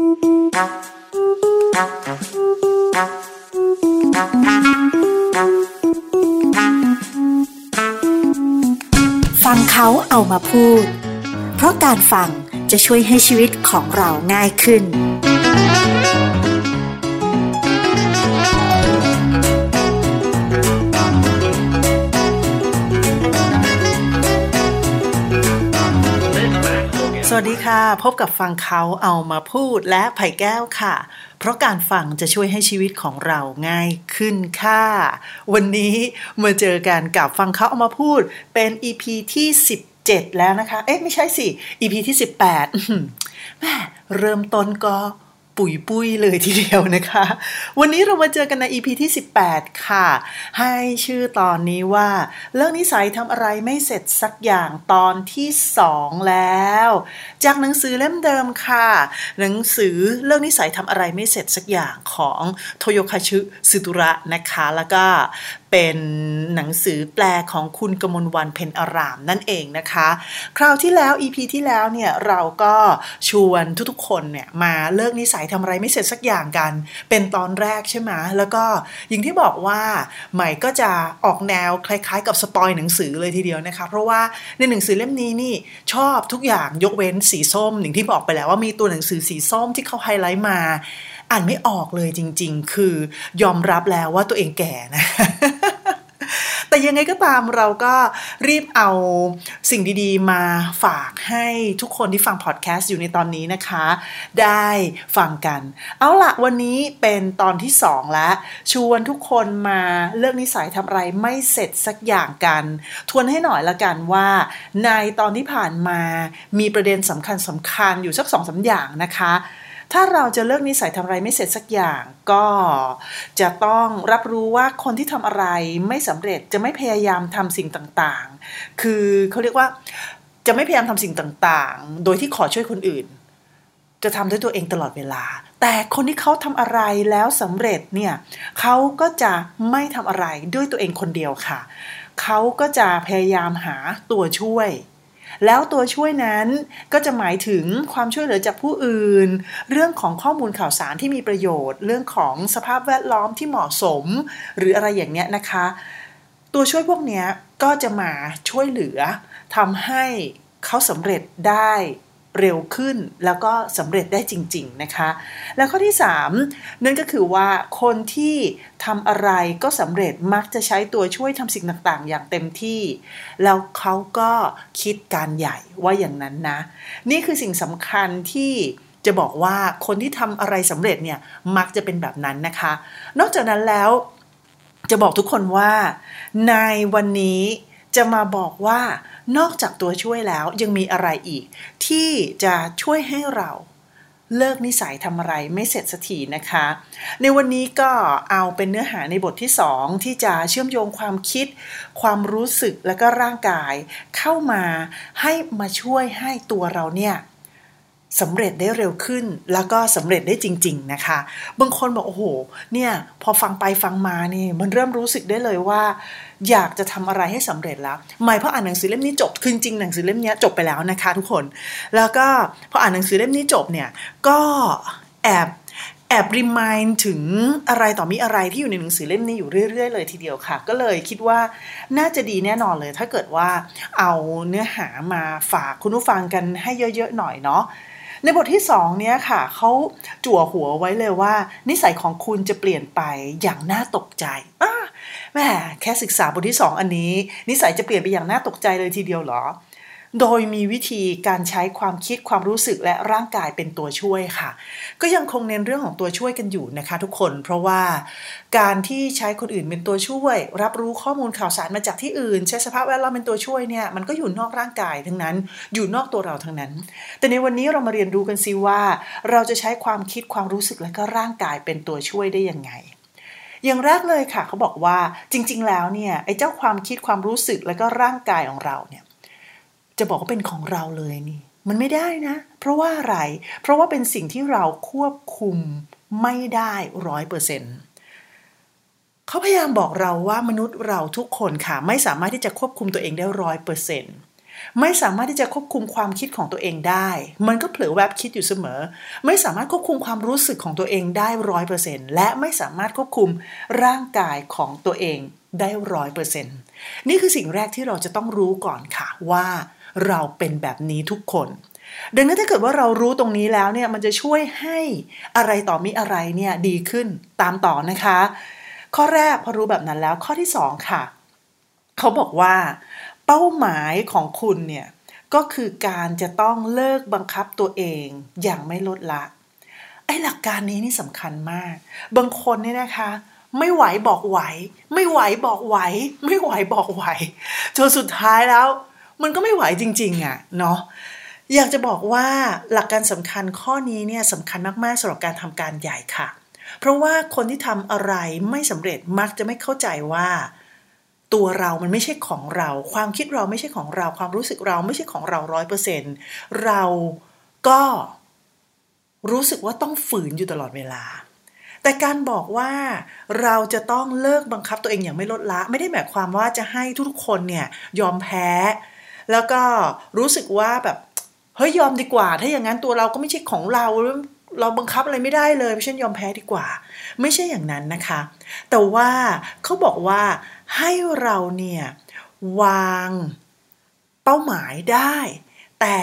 ฟังเขาเอามาพูด เพราะการฟังจะช่วยให้ชีวิตของเราง่ายขึ้น สวัสดีค่ะ พบกับฟังเขาเอามาพูดและไผ่แก้วค่ะ เพราะการฟังจะช่วยให้ชีวิตของเราง่ายขึ้นค่ะ วันนี้มาเจอกันกับฟังเขาเอามาพูดเป็น EP ที่ 17 แล้วนะคะ เอ๊ะไม่ใช่สิ EP ที่ 18แม่เริ่มต้นก็ ปุ๋ยปุ้ยเลยทีเดียวนะคะ วันนี้เรามาเจอกันใน EP ที่ 18 ค่ะ ให้ชื่อตอนนี้ว่า เรื่องนิสัยทำอะไรไม่เสร็จสักอย่างตอนที่ 2 แล้ว จากหนังสือเล่มเดิมค่ะ หนังสือเรื่องนิสัยทำอะไรไม่เสร็จสักอย่างของโทโยคาชุสุตุระนะคะ แล้วก็เป็นหนังสือแปลของคุณกมลวันเพนอารามนั่นเองนะคะ คราวที่แล้ว EP ที่แล้วเนี่ยเราก็ชวนทุกๆคนเนี่ยมาเลิกนิสัยทำอะไรไม่เสร็จสักอย่างกัน เป็นตอนแรกใช่ไหมแล้วก็อย่างที่บอกว่าใหม่ก็จะออกแนวคล้ายๆ กับ spoil หนังสือเลยทีเดียวนะคะ เพราะว่าในหนังสือเล่มนี้นี่ชอบทุกอย่างยกเว้นสีส้มอย่างที่บอกไปแล้วว่ามีตัวหนังสือสีส้มที่เขาไฮไลท์มา อ่านไม่ออกเลยจริง ๆ คือยอมรับแล้วว่าตัวเองแก่นะแต่ยังไงก็ตามเราก็รีบเอาสิ่งดีๆ มาฝากให้ทุกคนที่ฟังพอดแคสต์อยู่ในตอนนี้นะคะ ได้ฟังกัน เอาละวันนี้เป็นตอนที่สองแล้ว ชวนทุกคนมาเลือกนิสัยทำอะไรไม่เสร็จสักอย่างกัน ทวนให้หน่อยละกันว่า ในตอนที่ผ่านมามีประเด็นสำคัญสำคัญอยู่สักสองสาอย่างนะคะ ถ้าเราจะเลิกนิสัยทำอะไรไม่เสร็จสักอย่าง ก็จะต้องรับรู้ว่าคนที่ทำอะไรไม่สำเร็จจะไม่พยายามทำสิ่งต่างๆ คือเขาเรียกว่าจะไม่พยายามทำสิ่งต่างๆ โดยที่ขอช่วยคนอื่น จะทำด้วยตัวเองตลอดเวลา แต่คนที่เขาทำอะไรแล้วสำเร็จเนี่ยเขาก็จะไม่ทำอะไรด้วยตัวเองคนเดียวค่ะเขาก็จะพยายามหาตัวช่วย แล้วตัวช่วยนั้นก็จะหมายถึงความช่วยเหลือจากผู้อื่น เรื่องของข้อมูลข่าวสารที่มีประโยชน์ เรื่องของสภาพแวดล้อมที่เหมาะสม หรืออะไรอย่างเนี้ยนะคะ ตัวช่วยพวกเนี้ยก็จะมาช่วยเหลือทำให้เขาสำเร็จได้ เร็วขึ้นแล้วก็สำเร็จได้จริง ๆนะคะ แล้วข้อที่ 3 นั่นก็คือว่าคนที่ทำอะไรก็สำเร็จมักจะใช้ตัวช่วยทำสิ่งต่างๆ อย่างเต็มที่ แล้วเขาก็คิดการใหญ่ว่าอย่างนั้นนะ นี่คือสิ่งสำคัญที่จะบอกว่าคนที่ทำอะไรสำเร็จเนี่ยมักจะเป็นแบบนั้นนะคะ นอกจากนั้นแล้วจะบอกทุกคนว่า ในวันนี้จะมาบอกว่า นอกจากตัวช่วยแล้วยังมีอะไรอีก ที่จะช่วยให้เราเลิกนิสัยทำอะไรไม่เสร็จสักทีนะคะ ในวันนี้ก็เอาเป็นเนื้อหาในบทที่สองที่จะเชื่อมโยงความคิด ความรู้สึกและก็ร่างกาย เข้ามาให้มาช่วยให้ตัวเราเนี่ย สำเร็จได้เร็วขึ้นแล้วก็สำเร็จได้จริง ๆนะคะ บางคนบอกโอ้โหเนี่ยพอฟังไปฟังมานี่มันเริ่มรู้สึกได้เลยว่า อยากจะทำอะไรให้สำเร็จแล้วไม่เพราะอ่านหนังสือเล่มนี้จบคือจริงหนังสือเล่มนี้จบไปแล้วนะคะ ทุกคน แล้วก็พออ่านหนังสือเล่มนี้จบเนี่ยก็แอบแอบรีมายถึงอะไรต่อมีอะไรที่อยู่ในหนังสือเล่มนี้อยู่เรื่อยๆเลยทีเดียวค่ะ ก็เลยคิดว่าน่าจะดีแน่นอนเลย ถ้าเกิดว่าเอาเนื้อหามาฝากคุณผู้ฟังกันให้เยอะๆหน่อยเนาะ ในบทที่สองเนี้ยค่ะเขาจั่วหัวไว้เลยว่า นิสัยของคุณจะเปลี่ยนไปอย่างน่าตกใจแม่แค่ศึกษาบทที่สองอันนี้ นิสัยจะเปลี่ยนไปอย่างน่าตกใจเลยทีเดียวเหรอ โดยมีวิธีการใช้ความคิดความรู้สึกและร่างกายเป็นตัวช่วยค่ะ ก็ยังคงเน้นเรื่องของตัวช่วยกันอยู่นะคะ ทุกคน เพราะว่าการที่ใช้คนอื่นเป็นตัวช่วย รับรู้ข้อมูลข่าวสารมาจากที่อื่น ใช้สภาพแวดล้อมเป็นตัวช่วยเนี่ยมันก็อยู่นอกร่างกายทั้งนั้น อยู่นอกตัวเราทั้งนั้น แต่ในวันนี้เรามาเรียนรู้กันซิว่า เราจะใช้ความคิดความรู้สึกและก็ร่างกายเป็นตัวช่วยได้ยังไงอย่างแรกเลยค่ะเขาบอกว่าจริง ๆ แล้วเนี่ยไอ้เจ้าความคิดความรู้สึกและก็ร่างกายของเราเนี่ย จะบอกว่าเป็นของเราเลยนี่ มันไม่ได้นะ เพราะว่าอะไร เพราะว่าเป็นสิ่งที่เราควบคุมไม่ได้ร้อยเปอร์เซ็นต์เขาพยายามบอกเราว่ามนุษย์เราทุกคนค่ะ ไม่สามารถที่จะควบคุมตัวเองได้ร้อยเปอร์เซ็นต์ไม่สามารถที่จะควบคุมความคิดของตัวเองได้ มันก็เผลอแวบคิดอยู่เสมอ ไม่สามารถควบคุมความรู้สึกของตัวเองได้ร้อยเปอร์เซ็นต์และไม่สามารถควบคุมร่างกายของตัวเองได้ร้อยเปอร์เซ็นต์นี่คือสิ่งแรกที่เราจะต้องรู้ก่อนค่ะว่า เราเป็นแบบนี้ทุกคน ดังนั้นถ้าเกิดว่าเรารู้ตรงนี้แล้วเนี่ยมันจะช่วยให้อะไรต่อมีอะไรเนี่ยดีขึ้นตามต่อนะคะ ข้อแรกพอรู้แบบนั้นแล้วข้อที่สองค่ะ เขาบอกว่า เป้าหมายของคุณเนี่ยก็คือการจะต้องเลิกบังคับตัวเองอย่างไม่ลดละ ไอ้หลักการนี้นี่สำคัญมาก บางคนเนี่ยนะคะ ไม่ไหวบอกไหว ไม่ไหวบอกไหว ไม่ไหวบอกไหวจนสุดท้ายแล้ว มันก็ไม่ไหวจริงๆอะ่ะเนาะอยากจะบอกว่าหลักการสำคัญข้อนี้เนี่ยสำคัญมากๆสำหรับการทำการใหญ่ค่ะ เพราะว่าคนที่ทำอะไรไม่สำเร็จมักจะไม่เข้าใจว่า ตัวเรามันไม่ใช่ของเรา ความคิดเราไม่ใช่ของเรา ความรู้สึกเราไม่ใช่ของเราร้อยเปอร์เซ็นต์เราก็รู้สึกว่าต้องฝืนอยู่ตลอดเวลา แต่การบอกว่าเราจะต้องเลิกบังคับตัวเองอย่างไม่ลดละ ไม่ได้หมายความว่าจะให้ทุกคนเนี่ยยอมแพ้ แล้วก็รู้สึกว่าแบบเฮ้ยยอมดีกว่า ถ้าอย่างนั้นตัวเราก็ไม่ใช่ของเราเราบังคับอะไรไม่ได้เลยไม่ใช่ยอมแพ้ดีกว่า ไม่ใช่อย่างนั้นนะคะ แต่ว่าเขาบอกว่าให้เราเนี่ยวางเป้าหมายได้ แต่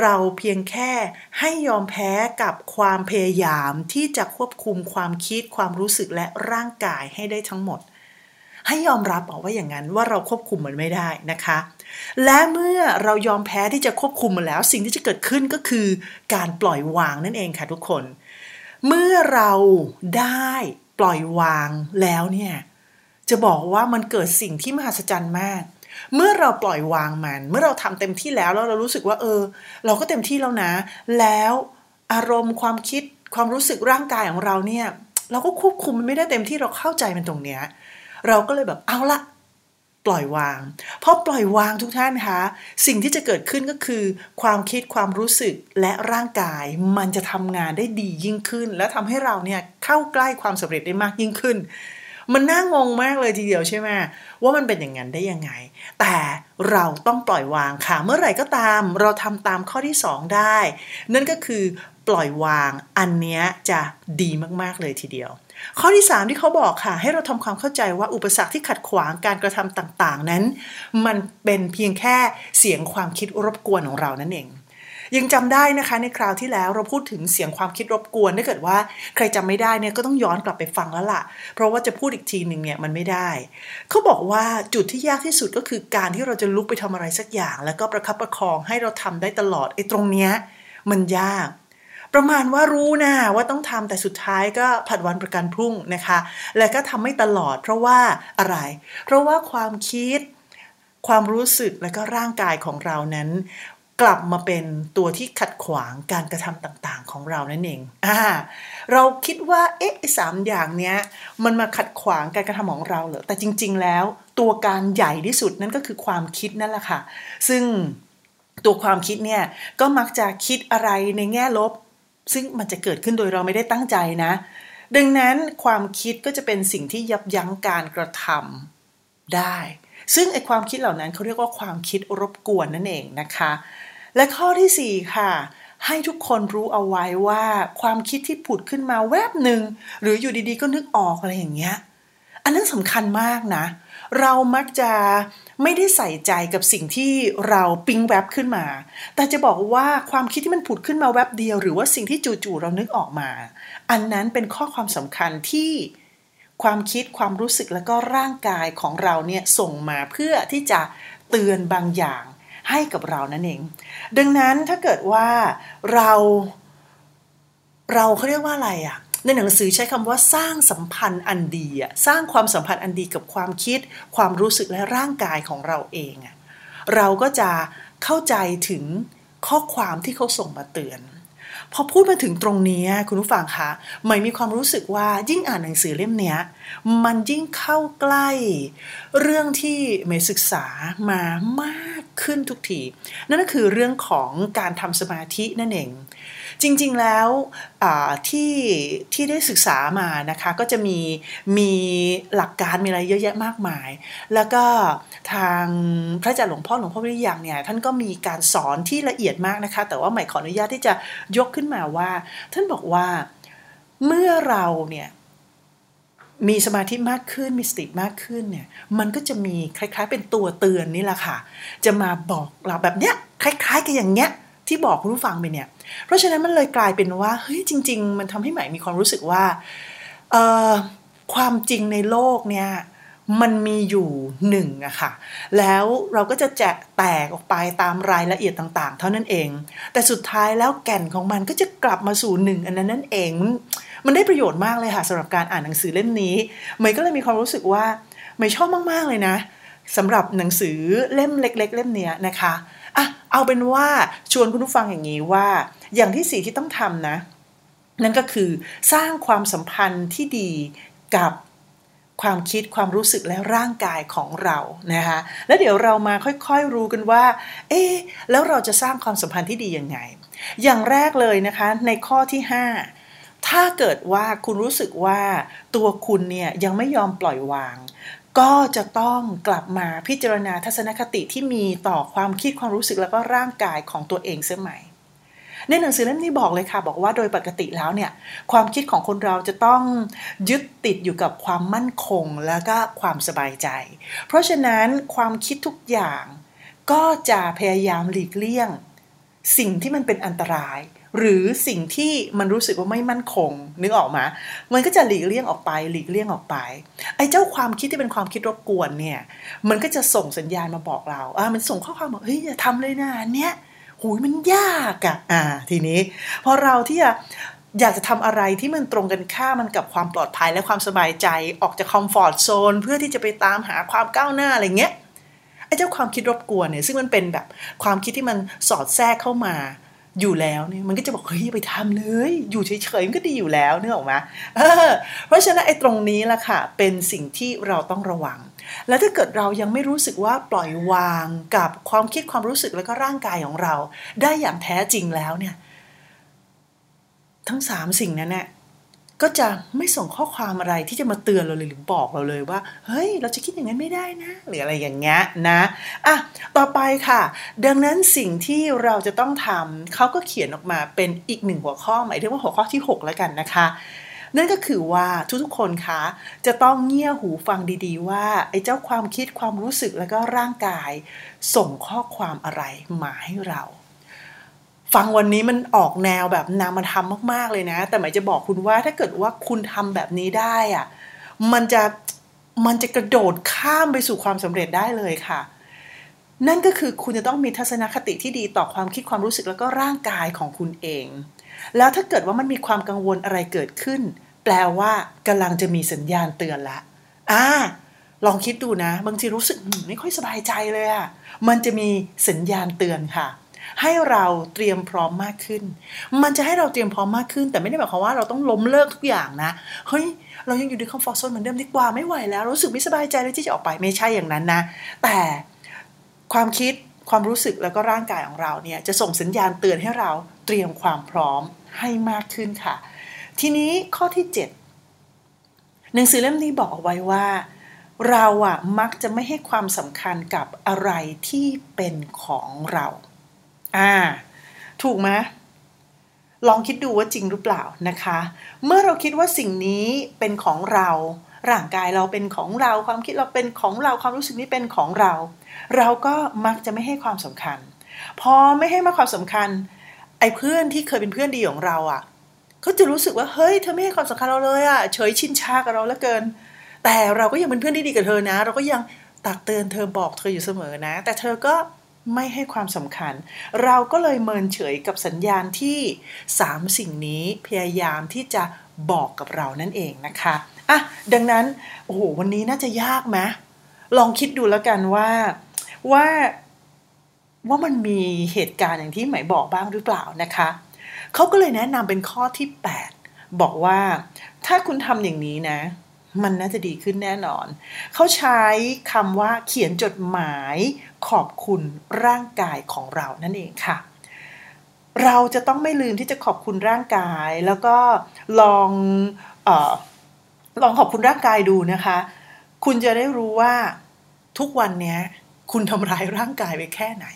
เราเพียงแค่ให้ยอมแพ้กับความพยายามที่จะควบคุมความคิดความรู้สึกและร่างกายให้ได้ทั้งหมด ให้ยอมรับบอกว่าอย่างนั้นว่าเราควบคุมมันไม่ได้นะคะ และเมื่อเรายอมแพ้ที่จะควบคุมมาแล้ว สิ่งที่จะเกิดขึ้นก็คือการปล่อยวางนั่นเองค่ะทุกคน เมื่อเราได้ปล่อยวางแล้วเนี่ยจะบอกว่ามันเกิดสิ่งที่มหัศจรรย์มาก เมื่อเราปล่อยวางมัน เมื่อเราทำเต็มที่แล้วแล้วเรารู้สึกว่า เออ เราก็เต็มที่แล้วนะ แล้วอารมณ์ความคิดความรู้สึกร่างกายของเราเนี่ย เราก็ควบคุมมันไม่ได้เต็มที่เราเข้าใจมันตรงเนี้ย เราก็เลยแบบเอาละ ปล่อยวาง เพอปล่อยวางทุกท่านคะ สิ่งที่จะเกิดขึ้นก็คือ ความคิดความรู้สึกและร่างกาย มันจะทำงานได้ดียิ่งขึ้น และทำให้เราเนี่ยเข้าใกล้ความสำเร็จได้มากยิ่งขึ้น มันน่างงมากเลยทีเดียวใช่ไหมว่ามันเป็นอย่างนั้นได้ยังไง แต่เราต้องปล่อยวางค่ะ เมื่อไหร่ก็ตาม เราทำตามข้อที่ 2 ได้ นั่นก็คือ ปล่อยวาง อันนี้จะดีมากๆเลยทีเดียว ข้อที่ 3 ที่เขาบอกค่ะ ให้เราทำความเข้าใจว่าอุปสรรคที่ขัดขวางการกระทำต่างๆ นั้น มันเป็นเพียงแค่เสียงความคิดรบกวนของเรานั่นเองยังจำได้นะคะในคราวที่แล้วเราพูดถึงเสียงความคิดรบกวนถ้าเกิดว่าใครจำไม่ได้เนี่ยก็ต้องย้อนกลับไปฟังแล้วล่ะ เพราะว่าจะพูดอีกทีหนึ่งเนี่ยมันไม่ได้ เขาบอกว่าจุดที่ยากที่สุดก็คือการที่เราจะลุกไปทำอะไรสักอย่าง แล้วก็ประคับประคองให้เราทำได้ตลอดไอ้ตรงเนี้ยมันยาก ประมาณว่ารู้นะว่าต้องทำแต่สุดท้ายก็ผัดวันประกันพรุ่งนะคะ และก็ทำไม่ตลอดเพราะว่าอะไร เพราะว่าความคิด ความรู้สึกและก็ร่างกายของเรานั้น กลับมาเป็นตัวที่ขัดขวางการกระทำต่างๆ ของเรานั่นเองอ่าเราคิดว่าเอ๊ะสามอย่างเนี้ยมันมาขัดขวางการกระทำของเราเหรอแต่จริง ๆ แล้ว ตัวการใหญ่ที่สุดนั่นก็คือความคิดนั่นแหละค่ะ ซึ่งตัวความคิดเนี่ยก็มักจะคิดอะไรในแง่ลบ ซึ่งมันจะเกิดขึ้นโดยเราไม่ได้ตั้งใจนะ ดังนั้นความคิดก็จะเป็นสิ่งที่ยับยั้งการกระทำได้ ซึ่งไอความคิดเหล่านั้นเขาเรียกว่าความคิดรบกวนนั่นเองนะคะ และข้อที่4ค่ะให้ทุกคนรู้เอาไว้ว่าความคิดที่ผุดขึ้นมาแวบหนึ่งหรืออยู่ดีๆก็นึกออกอะไรอย่างเงี้ย อันนั้นสำคัญมากนะเเรามักจะไม่ได้ใส่ใจกับสิ่งที่เราปิ๊งแวบขึ้นมา แต่จะบอกว่าความคิดที่มันผุดขึ้นมาแวบเดียว หรือว่าสิ่งที่จู่ๆเรานึกออกมา อันนั้นเป็นข้อความสำคัญที่ความคิดความรู้สึกแล้วก็ร่างกายของเราเนี่ยส่งมาเพื่อที่จะเตือนบางอย่างให้กับเรานั่นเอง ดังนั้นถ้าเกิดว่าเรา เราเขาเรียกว่าอะไรอะ่ะ ในหนังสือใช้คำว่าสร้างสัมพันธ์อันดีอะสร้างความสัมพันธ์อันดีกับความคิด ความรู้สึกและร่างกายของเราเองอะเราก็จะเข้าใจถึงข้อความที่เขาส่งมาเตือน พอพูดมาถึงตรงนี้คุณผู้ฟังคะไม่มีความรู้สึกว่ายิ่งอ่านหนังสือเล่มนี้มันยิ่งเข้าใกล้ เรื่องที่เมศึกษามามากขึ้นทุกที นั่นก็คือเรื่องของการทำสมาธินั่นเอง จริงๆแล้วที่ที่ได้ศึกษามานะคะก็จะมีมีหลักการมีอะไรเยอะแยะมากมาย แล้วก็ทางพระอาจารย์หลวงพ่อหลวงพ่อวิริยังเนี่ยท่านก็มีการสอนที่ละเอียดมากนะคะ แต่ว่าใหม่ขออนุญาตที่จะยกขึ้นมาว่า ท่านบอกว่าเมื่อเราเนี่ยมีสมาธิมากขึ้นมีสติมากขึ้นเนี่ยมันก็จะมีคล้าย ๆ เป็นตัวเตือนนี่แหละค่ะ จะมาบอกเราแบบเนี้ยคล้าย ๆ กับอย่างเงี้ยที่บอกคุณผู้ฟังไปเนี่ย เพราะฉะนั้นมันเลยกลายเป็นว่าเฮ้ยจริง ๆ มันทำให้ใหม่มีความรู้สึกว่าความจริงในโลกเนี่ยมันมีอยู่หนึ่งอะค่ะ แล้วเราก็จะแจะแตกออกไปตามรายละเอียดต่าง ๆ เท่านั้นเอง แต่สุดท้ายแล้วแก่นของมันก็จะกลับมาสู่หนึ่งอันนั้นนั่นเอง มันได้ประโยชน์มากเลยค่ะสำหรับการอ่านหนังสือเล่มนี้เมย์ก็เลยมีความรู้สึกว่าไม่ชอบมาก ๆ เลยนะสำหรับหนังสือเล่มเล็ก ๆ เล่มเนี้ยนะคะอะเอาเป็นว่าชวนคุณผู้ฟังอย่างนี้ว่า อย่างที่สี่ที่ต้องทำนะ นั่นก็คือสร้างความสัมพันธ์ที่ดีกับความคิดความรู้สึกและร่างกายของเรานะคะแล้วเดี๋ยวเรามาค่อยๆรู้กันว่า เอ๊แล้วเราจะสร้างความสัมพันธ์ที่ดียังไง อย่างแรกเลยนะคะในข้อที่ 5 ถ้าเกิดว่าคุณรู้สึกว่าตัวคุณเนี่ยยังไม่ยอมปล่อยวาง ก็จะต้องกลับมาพิจารณาทัศนคติที่มีต่อความคิดความรู้สึกแล้วก็ร่างกายของตัวเองเสียใหม่ ในหนังสือเล่มนี้บอกเลยค่ะ บอกว่าโดยปกติแล้วเนี่ยความคิดของคนเราจะต้องยึดติดอยู่กับความมั่นคงแล้วก็ความสบายใจ เพราะฉะนั้นความคิดทุกอย่างก็จะพยายามหลีกเลี่ยง สิ่งที่มันเป็นอันตราย หรือสิ่งที่มันรู้สึกว่าไม่มั่นคง นึกออกมา มันก็จะหลีกเลี่ยงออกไป หลีกเลี่ยงออกไป ไอ้เจ้าความคิดที่เป็นความคิดรบกวนเนี่ย มันก็จะส่งสัญญาณมาบอกเราอ่ามันส่งข้อความบอกเฮ้ยอย่าทำเลยนะเนี้ย หูยมันยากอะอ่า ทีนี้พอเราที่จะอยากจะทำอะไรที่มันตรงกันข้ามันกับความปลอดภัยและความสบายใจออกจากคอมฟอร์ทโซนเพื่อที่จะไปตามหาความก้าวหน้าอะไรเงี้ยไอ้เจ้าความคิดรบกวนเนี่ยซึ่งมันเป็นแบบความคิดที่มันสอดแทรกเข้ามาอยู่แล้วเนี่ยมันก็จะบอกเฮ้ยไปทำเลย อยู่เฉยๆมันก็ดีอยู่แล้วเนื้อออกมาเออเพราะฉะนั้นไอ้ตรงนี้แหละค่ะเป็นสิ่งที่เราต้องระวัง แล้วถ้าเกิดเรายังไม่รู้สึกว่าปล่อยวางกับความคิดความรู้สึกแล้วก็ร่างกายของเรา ได้อย่างแท้จริงแล้วเนี่ย ทั้งสามสิ่งนั้นเนี่ยก็จะไม่ส่งข้อความอะไรที่จะมาเตือนเราเลยหรือบอกเราเลยว่า เฮ้ย เราจะคิดอย่างนั้นไม่ได้นะ หรืออะไรอย่างเงี้ยนะอะต่อไปค่ะ ดังนั้นสิ่งที่เราจะต้องทำเขาก็เขียนออกมาเป็นอีกหนึ่งหัวข้อหมายถึงว่าหัวข้อที่ 6 แล้วกันนะคะ นั่นก็คือว่าทุกๆคนคะจะต้องเงี่ยหูฟังดีๆ ว่าไอ้เจ้าความคิดความรู้สึกแล้วก็ร่างกาย ส่งข้อความอะไรมาให้เราฟังวันนี้มันออกแนวแบบนามธรรมมากๆเลยนะ แต่หมายจะบอกคุณว่าถ้าเกิดว่าคุณทำแบบนี้ได้อะมันจะมันจะกระโดดข้ามไปสู่ความสำเร็จได้เลยค่ะ นั่นก็คือคุณจะต้องมีทัศนคติที่ดีต่อความคิดความรู้สึกแล้วก็ร่างกายของคุณเอง แล้วถ้าเกิดว่ามันมีความกังวลอะไรเกิดขึ้น แปลว่ากำลังจะมีสัญญาณเตือนละอ่าลองคิดดูนะ บางทีรู้สึกไม่ค่อยสบายใจเลยอะมันจะมีสัญญาณเตือนค่ะ ให้เราเตรียมพร้อมมากขึ้น มันจะให้เราเตรียมพร้อมมากขึ้น แต่ไม่ได้หมายความว่าเราต้องล้มเลิกทุกอย่างนะเฮ้ยเรายังอยู่ในคอมฟอร์ทโซนเหมือนเดิมดีกว่าไม่ไหวแล้ว รู้สึกไม่สบายใจเลยที่จะออกไปไม่ใช่อย่างนั้นนะ แต่ความคิดความรู้สึกแล้วก็ร่างกายของเราเนี่ยจะส่งสัญญาณเตือนให้เราเตรียมความพร้อม ให้มากขึ้นค่ะ ทีนี้ข้อที่ 7 หนังสือเล่มนี้บอกเอาไว้ว่า เราอะมักจะไม่ให้ความสำคัญกับอะไรที่เป็นของเรา อ่า ถูกไหมลองคิดดูว่าจริงหรือเปล่านะคะ เมื่อเราคิดว่าสิ่งนี้เป็นของเราร่างกายเราเป็นของเราความคิดเราเป็นของเราความรู้สึกนี้เป็นของเรา เราก็มักจะไม่ให้ความสำคัญ พอไม่ให้มาความสำคัญ ไอ้เพื่อนที่เคยเป็นเพื่อนดีของเราอะ่ะเขาจะรู้สึกว่าเฮ้ยเธอไม่ให้ความสำคัญเราเลยอะ่ะเฉยชินชากับเราแล้วเกิน แต่เราก็ยังเป็นเพื่อนที่ดีกับเธอนะ เราก็ยังตักเตือนเธอบอกเธออยู่เสมอนะ แต่เธอก็ไม่ให้ความสำคัญ เราก็เลยเมินเฉยกับสัญญาณที่สามสิ่งนี้พยายามที่จะบอกกับเรานั่นเองนะคะอะดังนั้นโอ้โหวันนี้น่าจะยากไหมลองคิดดูแล้วกันว่าว่า ว่ามันมีเหตุการณ์อย่างที่หมายบอกบ้างหรือเปล่านะคะเขาก็เลยแนะนำเป็นข้อที่ 8 บอกว่าถ้าคุณทำอย่างนี้นะ มันน่าจะดีขึ้นแน่นอน เขาใช้คำว่าเขียนจดหมายขอบคุณร่างกายของเรานั่นเองค่ะเราจะต้องไม่ลืมที่จะขอบคุณร่างกาย แล้วก็ลองออลองขอบคุณร่างกายดูนะคะ คุณจะได้รู้ว่าทุกวันนี้คุณทำร้ายร่างกายไปแค่ไหน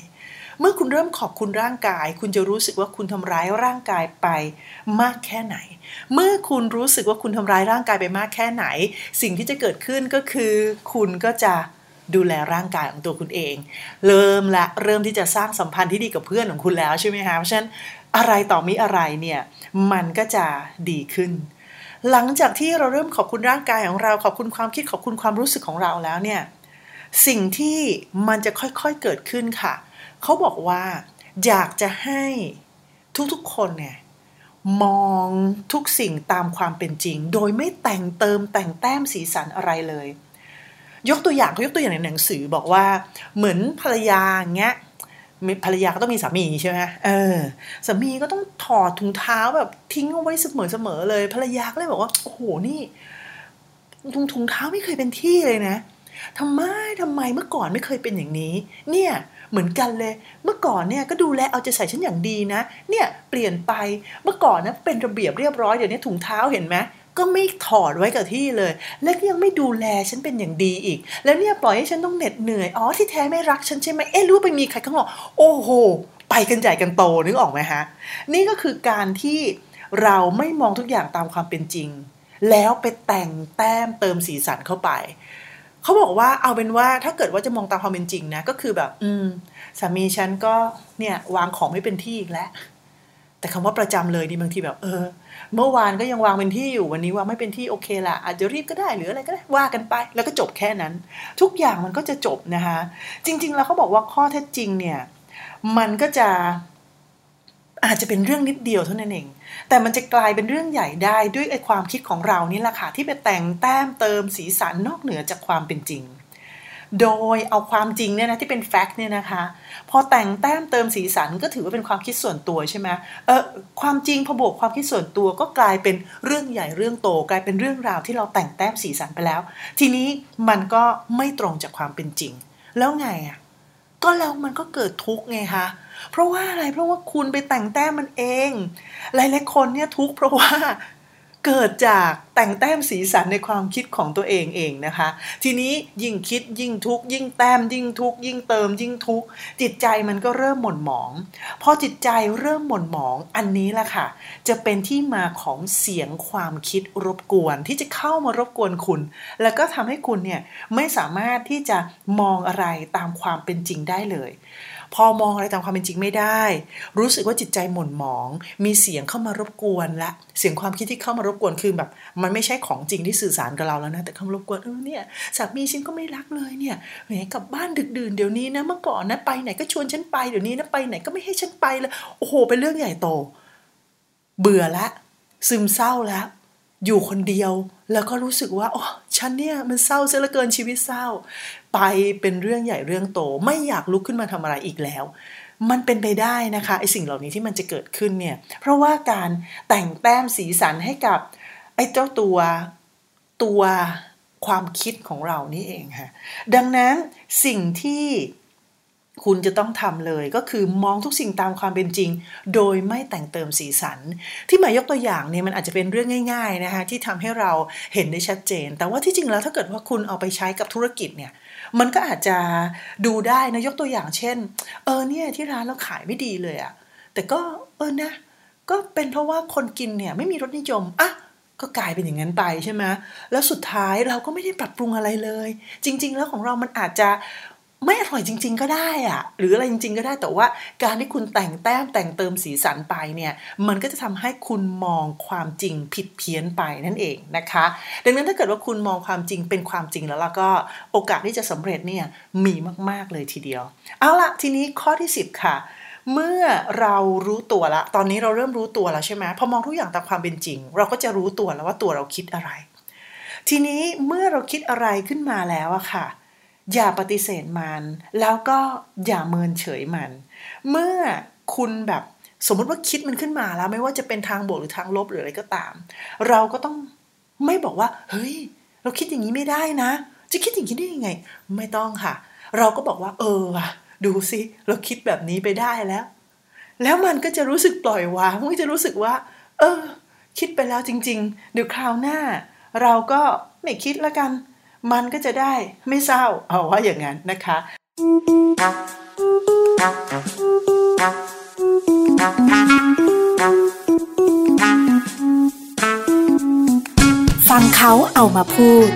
เมื่อคุณเริ่มขอบคุณร่างกาย คุณจะรู้สึกว่าคุณทำร้ายร่างกายไปมากแค่ไหน เมื่อคุณรู้สึกว่าคุณทำร้ายร่างกายไปมากแค่ไหน สิ่งที่จะเกิดขึ้นก็คือ คุณก็จะดูแลร่างกายของตัวคุณเอง เริ่มละเริ่มที่จะสร้างสัมพันธ์ที่ดีกับเพื่อนของคุณแล้วใช่ไหมคะเพราะฉะนั้นอะไรต่อมีอะไรเนี่ยมันก็จะดีขึ้น หลังจากที่เราเริ่มขอบคุณร่างกายของเรา ขอบคุณความคิดขอบคุณความรู้สึกของเราแล้วเนี่ยสิ่งที่มันจะค่อยๆเกิดขึ้นค่ะ เขาบอกว่าอยากจะให้ทุกๆคนเนี่ยมองทุกสิ่งตามความเป็นจริง โดยไม่แต่งเติมแต่งแต้มสีสันอะไรเลย ยกตัวอย่างเขายกตัวอย่างในหนังสือบอกว่าเหมือนภรรยาเงี้ยภรรยาก็ต้องมีสามีใช่ไหมเออสามีก็ต้องถอดถุงเท้าแบบทิ้งเอาไว้เสมอๆเลย ภรรยาก็เลยบอกว่าโอ้โหนี่ถุงถุงเท้าไม่เคยเป็นที่เลยนะทำไมทำไมเมื่อก่อนไม่เคยเป็นอย่างนี้ เนี่ย เหมือนกันเลย เมื่อก่อนเนี่ยก็ดูแลเอาใจใส่ฉันอย่างดีนะ เนี่ยเปลี่ยนไปเมื่อก่อนนะเป็นระเบียบเรียบร้อยเดี๋ยวนี้ถุงเท้าเห็นไหมก็ไม่ถอดไว้กับที่เลย และยังไม่ดูแลฉันเป็นอย่างดีอีก แล้วเนี่ยปล่อยให้ฉันต้องเหน็ดเหนื่อย อ๋อที่แท้ไม่รักฉันใช่ไหมเอ๊ะรู้ไปมีใครข้างนอก โอ้โห ไปกันใหญ่กันโตนึกออกไหมฮะ นี่ก็คือการที่เราไม่มองทุกอย่างตามความเป็นจริง แล้วไปแต่งแต้มเติมสีสันเข้าไป เขาบอกว่าเอาเป็นว่าถ้าเกิดว่าจะมองตามความเป็นจริงนะก็คือแบบ อืมสามีฉันก็เนี่ยวางของไม่เป็นที่อีกแล้วแต่คำว่าประจำเลยนี่บางทีแบบ เออ เมื่อวานก็ยังวางเป็นที่อยู่วันนี้วางไม่เป็นที่โอเคละอาจจะรีบก็ได้หรืออะไรก็ได้ว่ากันไป แล้วก็จบแค่นั้น ทุกอย่างมันก็จะจบนะคะ จริง ๆ แล้วเขาบอกว่าข้อเท็จจริงเนี่ย มันก็จะอาจจะเป็นเรื่องนิดเดียวเท่านั้นเอง แต่มันจะกลายเป็นเรื่องใหญ่ได้ด้วยไอ้ความคิดของเรานี่แหละค่ะที่ไปแต่งแต้มเติมสีสันนอกเหนือจากความเป็นจริง โดยเอาความจริงเนี่ยนะที่เป็นแฟกต์เนี่ยนะคะ พอแต่งแต้มเติมสีสันก็ถือว่าเป็นความคิดส่วนตัวใช่ไหมเออความจริงพอบวกความคิดส่วนตัวก็กลายเป็นเรื่องใหญ่เรื่องโต กลายเป็นเรื่องราวที่เราแต่งแต้มสีสันไปแล้ว ทีนี้มันก็ไม่ตรงจากความเป็นจริง แล้วไงอะ ก็แล้วมันก็เกิดทุกข์ไงคะเพราะว่าอะไรเพราะว่าคุณไปแต่งแต้มมันเอง หลายๆคนเนี่ยทุกข์เพราะว่า เกิดจากแต่งแต้มสีสันในความคิดของตัวเองเองนะคะ ทีนี้ยิ่งคิดยิ่งทุกข์ยิ่งแต้มยิ่งทุกข์ยิ่งเติมยิ่งทุกข์จิตใจมันก็เริ่มหม่นหมอง พอจิตใจเริ่มหม่นหมองอันนี้แหละค่ะ จะเป็นที่มาของเสียงความคิดรบกวน ที่จะเข้ามารบกวนคุณ แล้วก็ทำให้คุณเนี่ยไม่สามารถที่จะมองอะไรตามความเป็นจริงได้เลย พอมองอะไรตามความเป็นจริงไม่ได้ รู้สึกว่าจิตใจหม่นหมอง มีเสียงเข้ามารบกวนละ เสียงความคิดที่เข้ามารบกวนคือแบบ มันไม่ใช่ของจริงที่สื่อสารกับเราแล้วนะ แต่เข้ามารบกวนเออเนี่ยสามีฉันก็ไม่รักเลยเนี่ยแหมกลับบ้านดึกดื่นเดี๋ยวนี้นะเมื่อก่อนนะไปไหนก็ชวนฉันไปเดี๋ยวนี้นะไปไหนก็ไม่ให้ฉันไปเลยโอ้โหเป็นเรื่องใหญ่โต เบื่อละ ซึมเศร้าแล้ว อยู่คนเดียว แล้วก็รู้สึกว่าโอ้ฉันเนี่ยมันเศร้าเสียเหลือเกินชีวิตเศร้า ไปเป็นเรื่องใหญ่เรื่องโต ไม่อยากลุกขึ้นมาทำอะไรอีกแล้ว มันเป็นไปได้นะคะไอสิ่งเหล่านี้ที่มันจะเกิดขึ้นเนี่ย เพราะว่าการแต่งแต้มสีสันให้กับไอ้เจ้าตัวตัวความคิดของเรานี่เองค่ะดังนั้นสิ่งที่ คุณจะต้องทำเลยก็คือมองทุกสิ่งตามความเป็นจริง โดยไม่แต่งเติมสีสัน ที่หมายยกตัวอย่างเนี่ยมันอาจจะเป็นเรื่องง่าย ๆนะคะที่ทำให้เราเห็นได้ชัดเจน แต่ว่าที่จริงแล้วถ้าเกิดว่าคุณเอาไปใช้กับธุรกิจเนี่ยมันก็อาจจะดูได้นะยกตัวอย่างเช่น เออเนี่ยที่ร้านเราขายไม่ดีเลยอะแต่ก็เออนะ ก็เป็นเพราะว่าคนกินเนี่ยไม่มีรสนิยมอะก็กลายเป็นอย่างนั้นไปใช่ไหมแล้วสุดท้ายเราก็ไม่ได้ปรับปรุงอะไรเลย จริง ๆ แล้วของเรามันอาจจะ ไม่อร่อยจริง ๆ ก็ได้อะหรืออะไรจริง ๆ ก็ได้แต่ว่า การที่คุณแต่งแต้มแต่งเติมสีสันไปเนี่ยมันก็จะทำให้คุณมองความจริงผิดเพี้ยนไปนั่นเองนะคะ ดังนั้นถ้าเกิดว่าคุณมองความจริงเป็นความจริงแล้วแล้วก็โอกาสที่จะสำเร็จเนี่ยมีมากๆเลยทีเดียว เอาละทีนี้ข้อที่ 10 ค่ะเมื่อเรารู้ตัวละ ตอนนี้เราเริ่มรู้ตัวแล้วใช่ไหมพอมองทุกอย่างตามความเป็นจริง เราก็จะรู้ตัวแล้วว่าตัวเราคิดอะไร ทีนี้เมื่อเราคิดอะไรขึ้นมาแล้วอะค่ะ อย่าปฏิเสธมัน แล้วก็อย่าเมินเฉยมัน เมื่อคุณแบบสมมติว่าคิดมันขึ้นมาแล้ว ไม่ว่าจะเป็นทางบวกหรือทางลบหรืออะไรก็ตาม เราก็ต้องไม่บอกว่า เฮ้ย เราคิดอย่างนี้ไม่ได้นะ จะคิดอย่างนี้ได้ยังไง ไม่ต้องค่ะ เราก็บอกว่า เออว่ะ ดูสิเราคิดแบบนี้ไปได้แล้ว แล้วมันก็จะรู้สึกปล่อยวางมันก็จะรู้สึกว่า เออ คิดไปแล้วจริง ๆ เดี๋ยวคราวหน้า เราก็ไม่คิดแล้วกัน มันก็จะได้ไม่เศร้าเอาว่าอย่างนั้นนะคะ ฟังเขาเอามาพูด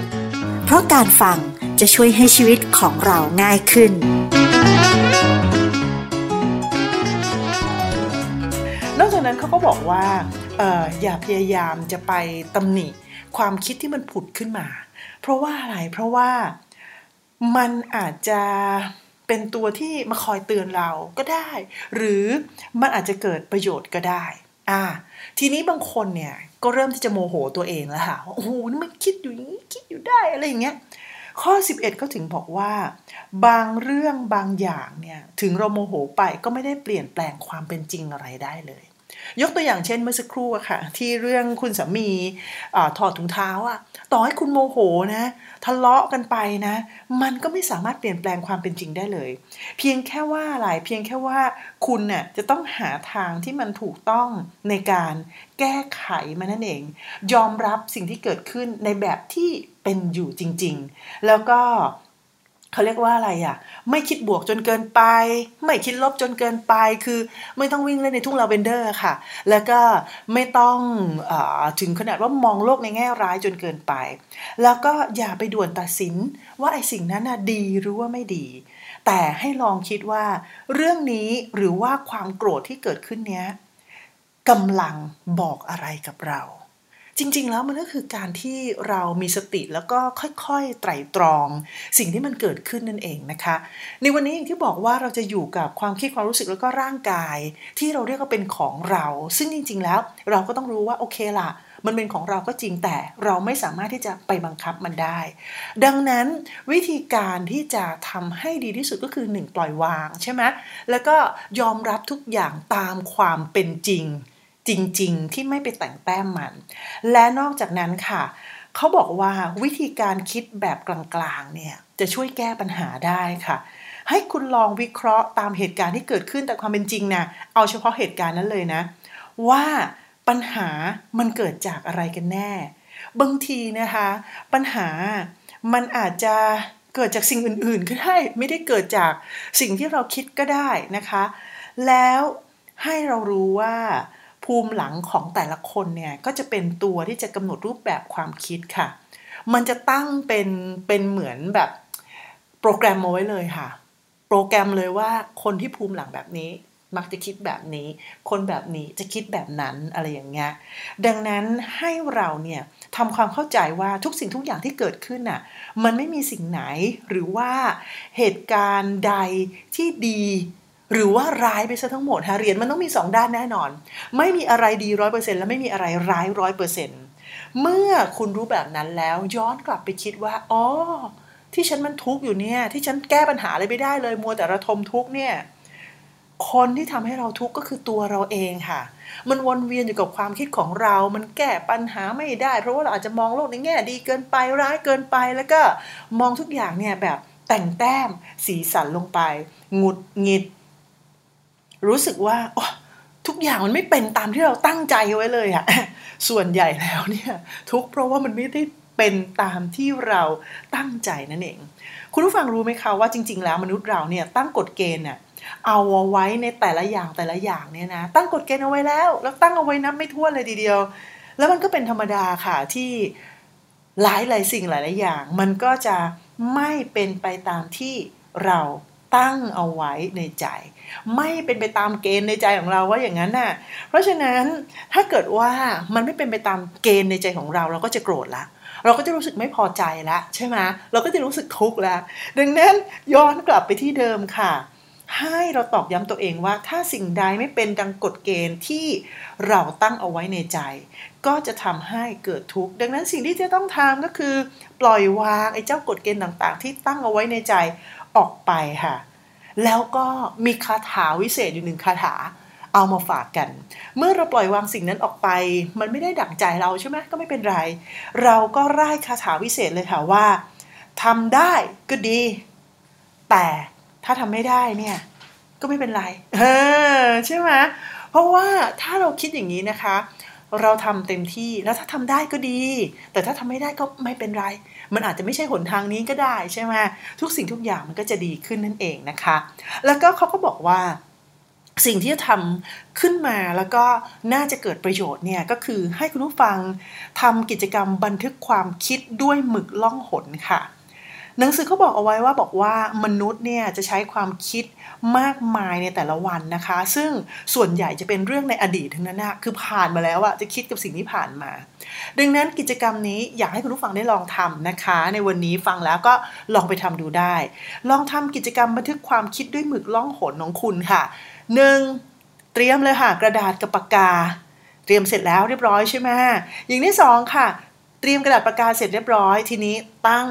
เพราะการฟังจะช่วยให้ชีวิตของเราง่ายขึ้นนอกจากนั้นเขาก็บอกว่าอออย่าพยายามจะไปตำหนิความคิดที่มันผุดขึ้นมา เพราะว่าอะไรเพราะว่ามันอาจจะเป็นตัวที่มาคอยเตือนเราก็ได้ หรือมันอาจจะเกิดประโยชน์ก็ได้อ่าทีนี้บางคนเนี่ยก็เริ่มที่จะโมโหตัวเองแล้วค่ะโอ้โหนี่มันคิดอยู่อย่างนี้คิดอยู่ได้อะไรอย่างเงี้ยข้อ 11เขาถึงบอกว่า บางเรื่องบางอย่างเนี่ยถึงเราโมโหไปก็ไม่ได้เปลี่ยนแปลงความเป็นจริงอะไรได้เลย ยกตัวอย่างเช่นเมื่อสักครู่อะค่ะ ที่เรื่องคุณสามีอถอดถุงเท้าอะต่อให้คุณโมโหนะ ทะเลาะกันไปนะ มันก็ไม่สามารถเปลี่ยนแปลงความเป็นจริงได้เลย เพียงแค่ว่าอะไรเพียงแค่ว่าคุณน่ยจะต้องหาทางที่มันถูกต้องในการแก้ไขมันนั่นเอง ยอมรับสิ่งที่เกิดขึ้นในแบบที่เป็นอยู่จริง ๆ แล้วก็ เขาเรียกว่าอะไรอะ่ะ ไม่คิดบวกจนเกินไป ไม่คิดลบจนเกินไป คือไม่ต้องวิ่งเล่นในทุ่งลาเวนเดอร์ค่ะ แล้วก็ไม่ต้องอถึงขนาดว่ามองโลกในแง่ร้ายจนเกินไป แล้วก็อย่าไปด่วนตัดสินว่าไอ้สิ่งนั้นน่ะดีหรือว่าไม่ดี แต่ให้ลองคิดว่า เรื่องนี้หรือว่าความโกรธที่เกิดขึ้นเนี้ยกำลังบอกอะไรกับเรา จริง ๆ แล้วมันก็คือการที่เรามีสติแล้วก็ค่อยๆ ไตร่ตรอง สิ่งที่มันเกิดขึ้นนั่นเองนะคะ ในวันนี้อย่างที่บอกว่าเราจะอยู่กับความคิดความรู้สึกแล้วก็ร่างกาย ที่เราเรียกว่าเป็นของเรา ซึ่งจริง ๆ แล้วเราก็ต้องรู้ว่าโอเคล่ะมันเป็นของเราก็จริงแต่เราไม่สามารถที่จะไปบังคับมันได้ ดังนั้นวิธีการที่จะทำให้ดีที่สุดก็คือหนึ่งปล่อยวางใช่ไหมแล้วก็ยอมรับทุกอย่างตามความเป็นจริง จริงๆ ที่ไม่ไปแต่งแต้มมัน และนอกจากนั้นค่ะ เขาบอกว่าวิธีการคิดแบบกลางๆเนี่ยจะช่วยแก้ปัญหาได้ค่ะ ให้คุณลองวิเคราะห์ตามเหตุการณ์ที่เกิดขึ้นแต่ความเป็นจริงนะเอาเฉพาะเหตุการณ์นั้นเลยนะ ว่าปัญหามันเกิดจากอะไรกันแน่ บางทีนะคะ ปัญหามันอาจจะเกิดจากสิ่งอื่นๆก็ได้ไม่ได้เกิดจากสิ่งที่เราคิดก็ได้นะคะ แล้วให้เรารู้ว่า ภูมิหลังของแต่ละคนเนี่ยก็จะเป็นตัวที่จะกำหนดรูปแบบความคิดค่ะ มันจะตั้งเป็นเป็นเหมือนแบบโปรแกรมมาไว้เลยค่ะ โปรแกรมเลยว่าคนที่ภูมิหลังแบบนี้มักจะคิดแบบนี้ คนแบบนี้จะคิดแบบนั้นอะไรอย่างเงี้ย ดังนั้นให้เราเนี่ยทำความเข้าใจว่าทุกสิ่งทุกอย่างที่เกิดขึ้นน่ะ มันไม่มีสิ่งไหนหรือว่าเหตุการณ์ใดที่ดี หรือว่าร้ายไปซะทั้งหมดฮะเหรียญมันต้องมีสองด้านแน่นอน ไม่มีอะไรดีร้อยเปอร์เซ็นต์และไม่มีอะไรร้ายร้อยเปอร์เซ็นต์เมื่อคุณรู้แบบนั้นแล้วย้อนกลับไปคิดว่าอ๋อที่ฉันมันทุกข์อยู่เนี่ย ที่ฉันแก้ปัญหาอะไรไม่ได้เลย มัวแต่ระทมทุกข์เนี่ยคนที่ทำให้เราทุกข์ก็คือตัวเราเองค่ะ มันวนเวียนอยู่กับความคิดของเรา มันแก้ปัญหาไม่ได้ เพราะว่าเราอาจจะมองโลกในแง่ดีเกินไปร้ายเกินไปแล้วก็มองทุกอย่างเนี่ยแบบแต่งแต้มสีสันลงไป หงุดหงิด รู้สึกว่าทุกอย่างมันไม่เป็นตามที่เราตั้งใจไว้เลยอะส่วนใหญ่แล้วเนี่ยทุกเพราะว่ามันไม่ได้เป็นตามที่เราตั้งใจนั่นเอง คุณผู้ฟังรู้ไหมคะว่าจริง ๆ แล้วมนุษย์เราเนี่ยตั้งกฎเกณฑ์เนี่ยเอาไว้ในแต่ละอย่างแต่ละอย่างเนี่ยนะตั้งกฎเกณฑ์เอาไว้แล้ว แล้วตั้งเอาไว้นับไม่ถ้วนเลยทีเดียว แล้วมันก็เป็นธรรมดาค่ะที่หลายหลายสิ่งหลายหลายอย่าง มันก็จะไม่เป็นไปตามที่เรา ตั้งเอาไว้ในใจ ไม่เป็นไปตามเกณฑ์ในใจของเราว่าอย่างนั้นน่ะ เพราะฉะนั้นถ้าเกิดว่ามันไม่เป็นไปตามเกณฑ์ในใจของเราเราก็จะโกรธละเราก็จะรู้สึกไม่พอใจละใช่ไหมเราก็จะรู้สึกทุกข์แล้วดังนั้นย้อนกลับไปที่เดิมค่ะ ให้เราตอกย้ำตัวเองว่า ถ้าสิ่งใดไม่เป็นดังกฎเกณฑ์ที่เราตั้งเอาไว้ในใจ ก็จะทำให้เกิดทุกข์ดังนั้นสิ่งที่จะต้องทำก็คือ ปล่อยวางไอ้เจ้ากฎเกณฑ์ต่างๆ ที่ตั้งเอาไว้ในใจ ออกไปค่ะ แล้วก็มีคาถาวิเศษอยู่หนึ่งคาถาเอามาฝากกัน เมื่อเราปล่อยวางสิ่งนั้นออกไป มันไม่ได้ดั่งใจเราใช่ไหมก็ไม่เป็นไร เราก็ร่ายคาถาวิเศษเลยค่ะว่าทำได้ก็ดี แต่ถ้าทำไม่ได้เนี่ยก็ก็ไม่เป็นไร เออใช่ไหมเพราะว่าถ้าเราคิดอย่างนี้นะคะ เราทำเต็มที่แล้วถ้าทำได้ก็ดี แต่ถ้าทำไม่ได้ก็ไม่เป็นไร มันอาจจะไม่ใช่หนทางนี้ก็ได้ใช่ไหมทุกสิ่งทุกอย่างมันก็จะดีขึ้นนั่นเองนะคะ แล้วก็เขาก็บอกว่าสิ่งที่จะทำขึ้นมาแล้วก็น่าจะเกิดประโยชน์เนี่ยก็คือให้คุณผู้ฟังทำกิจกรรมบันทึกความคิดด้วยหมึกล่องหนค่ะ หนังสือเขาบอกเอาไว้ว่าบอกว่ามนุษย์เนี่ยจะใช้ความคิดมากมายในแต่ละวันนะคะ ซึ่งส่วนใหญ่จะเป็นเรื่องในอดีตทั้งนั้นนะคือผ่านมาแล้วอะจะคิดกับสิ่งที่ผ่านมา ดังนั้นกิจกรรมนี้อยากให้คุณผู้ฟังได้ลองทำนะคะ ในวันนี้ฟังแล้วก็ลองไปทำดูได้ ลองทำกิจกรรมบันทึกความคิดด้วยหมึกล่องหนของคุณค่ะหนึ่งเตรียมเลยค่ะ กระดาษกับปากกา เตรียมเสร็จแล้วเรียบร้อยใช่ไหมอย่างที่สองค่ะ เตรียมกระดาษปากกาเสร็จเรียบร้อย ทีนี้ตั้ง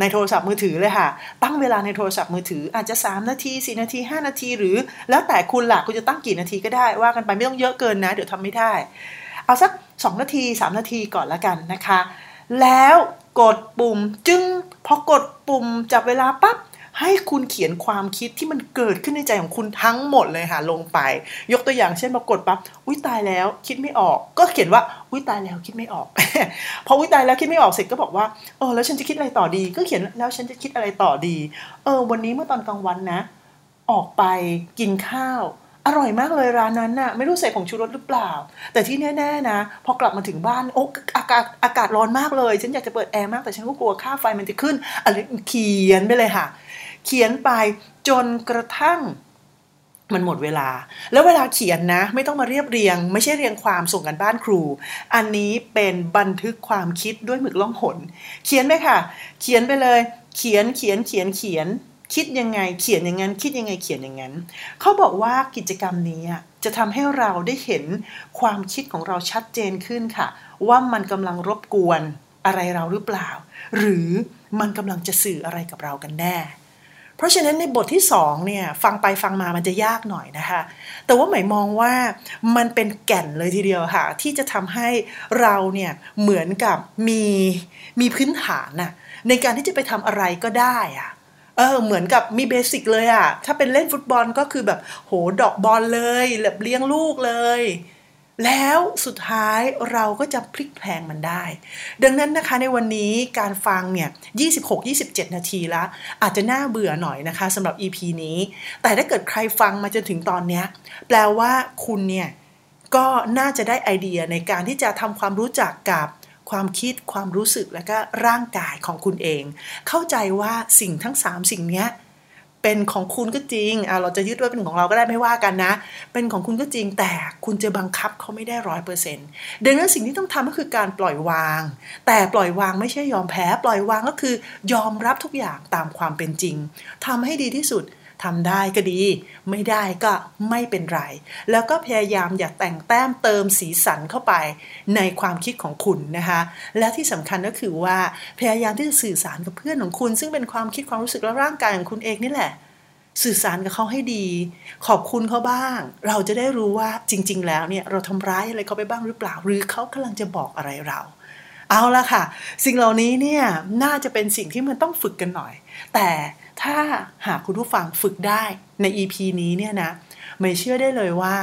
ในโทรศัพท์มือถือเลยค่ะ ตั้งเวลาในโทรศัพท์มือถืออาจจะ 3 นาที 4 นาที 5 นาที หรือ แล้วแต่คุณล่ะคุณจะตั้งกี่นาทีก็ได้ว่ากันไปไม่ต้องเยอะเกินนะ เดี๋ยวทำไม่ได้ เอาสัก 2 นาที 3 นาทีก่อนละกันนะคะ แล้วกดปุ่มจึงพอกดปุ่มจับเวลาปั๊บ ให้คุณเขียนความคิดที่มันเกิดขึ้นในใจของคุณทั้งหมดเลยค่ะลงไป ยกตัวอย่างเช่นปรากฏปั๊บอุ้ยตายแล้วคิดไม่ออก ก็เขียนว่าอุ้ยตายแล้วคิดไม่ออกพออุ้ยตายแล้วคิดไม่ออกเสร็จก็บอกว่าเออแล้วฉันจะคิดอะไรต่อดี ก็เขียนแล้วฉันจะคิดอะไรต่อดี เออ วันนี้เมื่อตอนกลางวันนะ ออกไปกินข้าวอร่อยมากเลยร้านนั้นน่ะไม่รู้ใส่ผงชูรสหรือเปล่า แต่ที่แน่ๆนะ พอกลับมาถึงบ้านโอ้อากาศอากาศร้อนมากเลย ฉันอยากจะเปิดแอร์มากแต่ฉันก็กลัวค่าไฟมันจะขึ้นอะไรเขียนไปเลยค่ะ เขียนไปจนกระทั่งมันหมดเวลา แล้วเวลาเขียนนะ ไม่ต้องมาเรียบเรียง ไม่ใช่เรียงความส่งกันบ้านครู อันนี้เป็นบันทึกความคิดด้วยหมึกล่องหน เขียนไปค่ะ เขียนไปเลย เขียนเขียนเขียนเขียน คิดยังไง เขียนอย่างนั้น คิดยังไงเขียนอย่างนั้น เขาบอกว่ากิจกรรมนี้จะทำให้เราได้เห็นความคิดของเราชัดเจนขึ้นค่ะ ว่ามันกำลังรบกวนอะไรเราหรือเปล่า หรือมันกำลังจะสื่ออะไรกับเรากันแน่ เพราะฉะนั้นในบทที่สองเนี่ยฟังไปฟังมามันจะยากหน่อยนะคะ แต่ว่าหมายมองว่ามันเป็นแก่นเลยทีเดียวค่ะ ที่จะทำให้เราเนี่ยเหมือนกับมีมีพื้นฐานน่ะในการที่จะไปทำอะไรก็ได้อะเออเหมือนกับมีเบสิกเลยอะถ้าเป็นเล่นฟุตบอลก็คือแบบโหดอกบอลเลยแบบเลี้ยงลูกเลย แล้วสุดท้ายเราก็จะพลิกแพลงมันได้ ดังนั้นนะคะในวันนี้การฟังเนี่ย26-27 นาทีแล้วอาจจะน่าเบื่อหน่อยนะคะสำหรับ EP นี้ แต่ถ้าเกิดใครฟังมาจนถึงตอนนี้แปลว่าคุณเนี่ยก็น่าจะได้ไอเดียในการที่จะทำความรู้จักกับความคิดความรู้สึกและก็ร่างกายของคุณเอง เข้าใจว่าสิ่งทั้ง 3 สิ่งนี้ เป็นของคุณก็จริงอ่าเราจะยึดว่าเป็นของเราก็ได้ไม่ว่ากันนะ เป็นของคุณก็จริงแต่คุณจะบังคับเขาไม่ได้ร้อยเปอร์เซ็นต์ดังนั้นสิ่งที่ต้องทำก็คือการปล่อยวาง แต่ปล่อยวางไม่ใช่ยอมแพ้ ปล่อยวางก็คือยอมรับทุกอย่างตามความเป็นจริงทำให้ดีที่สุด ทำได้ก็ดี ไม่ได้ก็ไม่เป็นไร แล้วก็พยายามอย่าแต่งแต้มเติมสีสันเข้าไปในความคิดของคุณนะคะ และที่สำคัญก็คือว่าพยายามที่จะสื่อสารกับเพื่อนของคุณ ซึ่งเป็นความคิดความรู้สึกและร่างกายของคุณเองนี่แหละสื่อสารกับเขาให้ดี ขอบคุณเขาบ้าง เราจะได้รู้ว่าจริง ๆ แล้วเนี่ยเราทำร้ายอะไรเขาไปบ้างหรือเปล่า หรือเขากำลังจะบอกอะไรเรา เอาละค่ะ สิ่งเหล่านี้เนี่ยน่าจะเป็นสิ่งที่มันต้องฝึกกันหน่อย แต่ ถ้าหากคุณผู้ฟังฝึกได้ใน EP นี้เนี่ยนะไม่เชื่อได้เลยว่า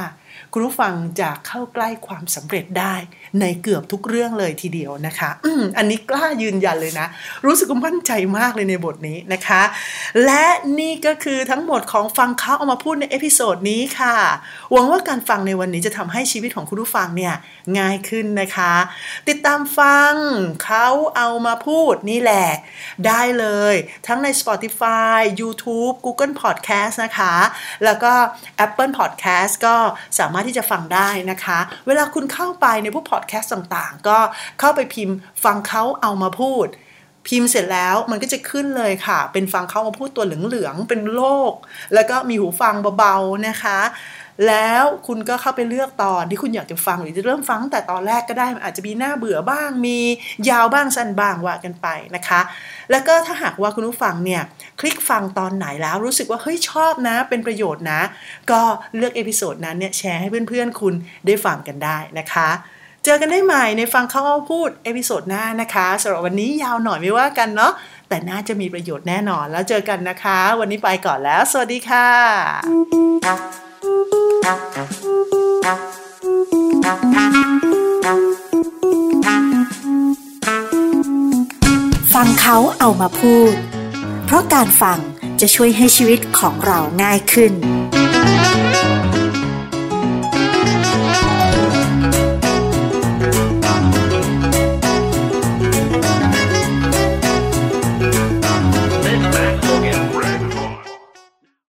คุณผู้ฟังจะเข้าใกล้ความสำเร็จได้ในเกือบทุกเรื่องเลยทีเดียวนะคะอือันนี้กล้ายืนยันเลยนะ รู้สึกมั่นใจมากเลยในบทนี้นะคะ และนี่ก็คือทั้งหมดของฟังเขาเอามาพูดใน episode นี้ค่ะ หวังว่าการฟังในวันนี้จะทำให้ชีวิตของคุณผู้ฟังเนี่ยง่ายขึ้นนะคะ ติดตามฟังเขาเอามาพูดนี่แหละ ได้เลยทั้งใน Spotify YouTube Google Podcast นะคะ แล้วก็ Apple Podcast ก็สาามารถที่จะฟังได้นะคะ เวลาคุณเข้าไปในพวกพอดแคสต์ต่างๆ ก็เข้าไปพิมพ์ฟังเขาเอามาพูด พิมพ์เสร็จแล้วมันก็จะขึ้นเลยค่ะ เป็นฟังเขามาพูดตัวเหลืองๆเป็นโลก แล้วก็มีหูฟังเบาๆนะคะ แล้วคุณก็เข้าไปเลือกตอนที่คุณอยากจะฟังหรือจะเริ่มฟังแต่ตอนแรกก็ได้มันอาจจะมีหน้าเบื่อบ้าง มียาวบ้างสั้นบ้างว่ากันไปนะคะ แล้วก็ถ้าหากว่าคุณผู้ฟังเนี่ยคลิกฟังตอนไหนแล้วรู้สึกว่าเฮ้ยชอบนะ เป็นประโยชน์นะ ก็เลือก episode นั้นเนี่ยแชร์ให้เพื่อนๆคุณได้ฟังกันได้นะคะเจอกันได้ใหม่ในฟังเขาเอาพูด episode หน้านะคะสำหรับวันนี้ยาวหน่อยไม่ว่ากันเนาะแต่น่าจะมีประโยชน์แน่นอนแล้วเจอกันนะคะ วันนี้ไปก่อนแล้ว สวัสดีค่ะ ฟังเขาเอามาพูด เพราะการฟังจะช่วยให้ชีวิตของเราง่ายขึ้น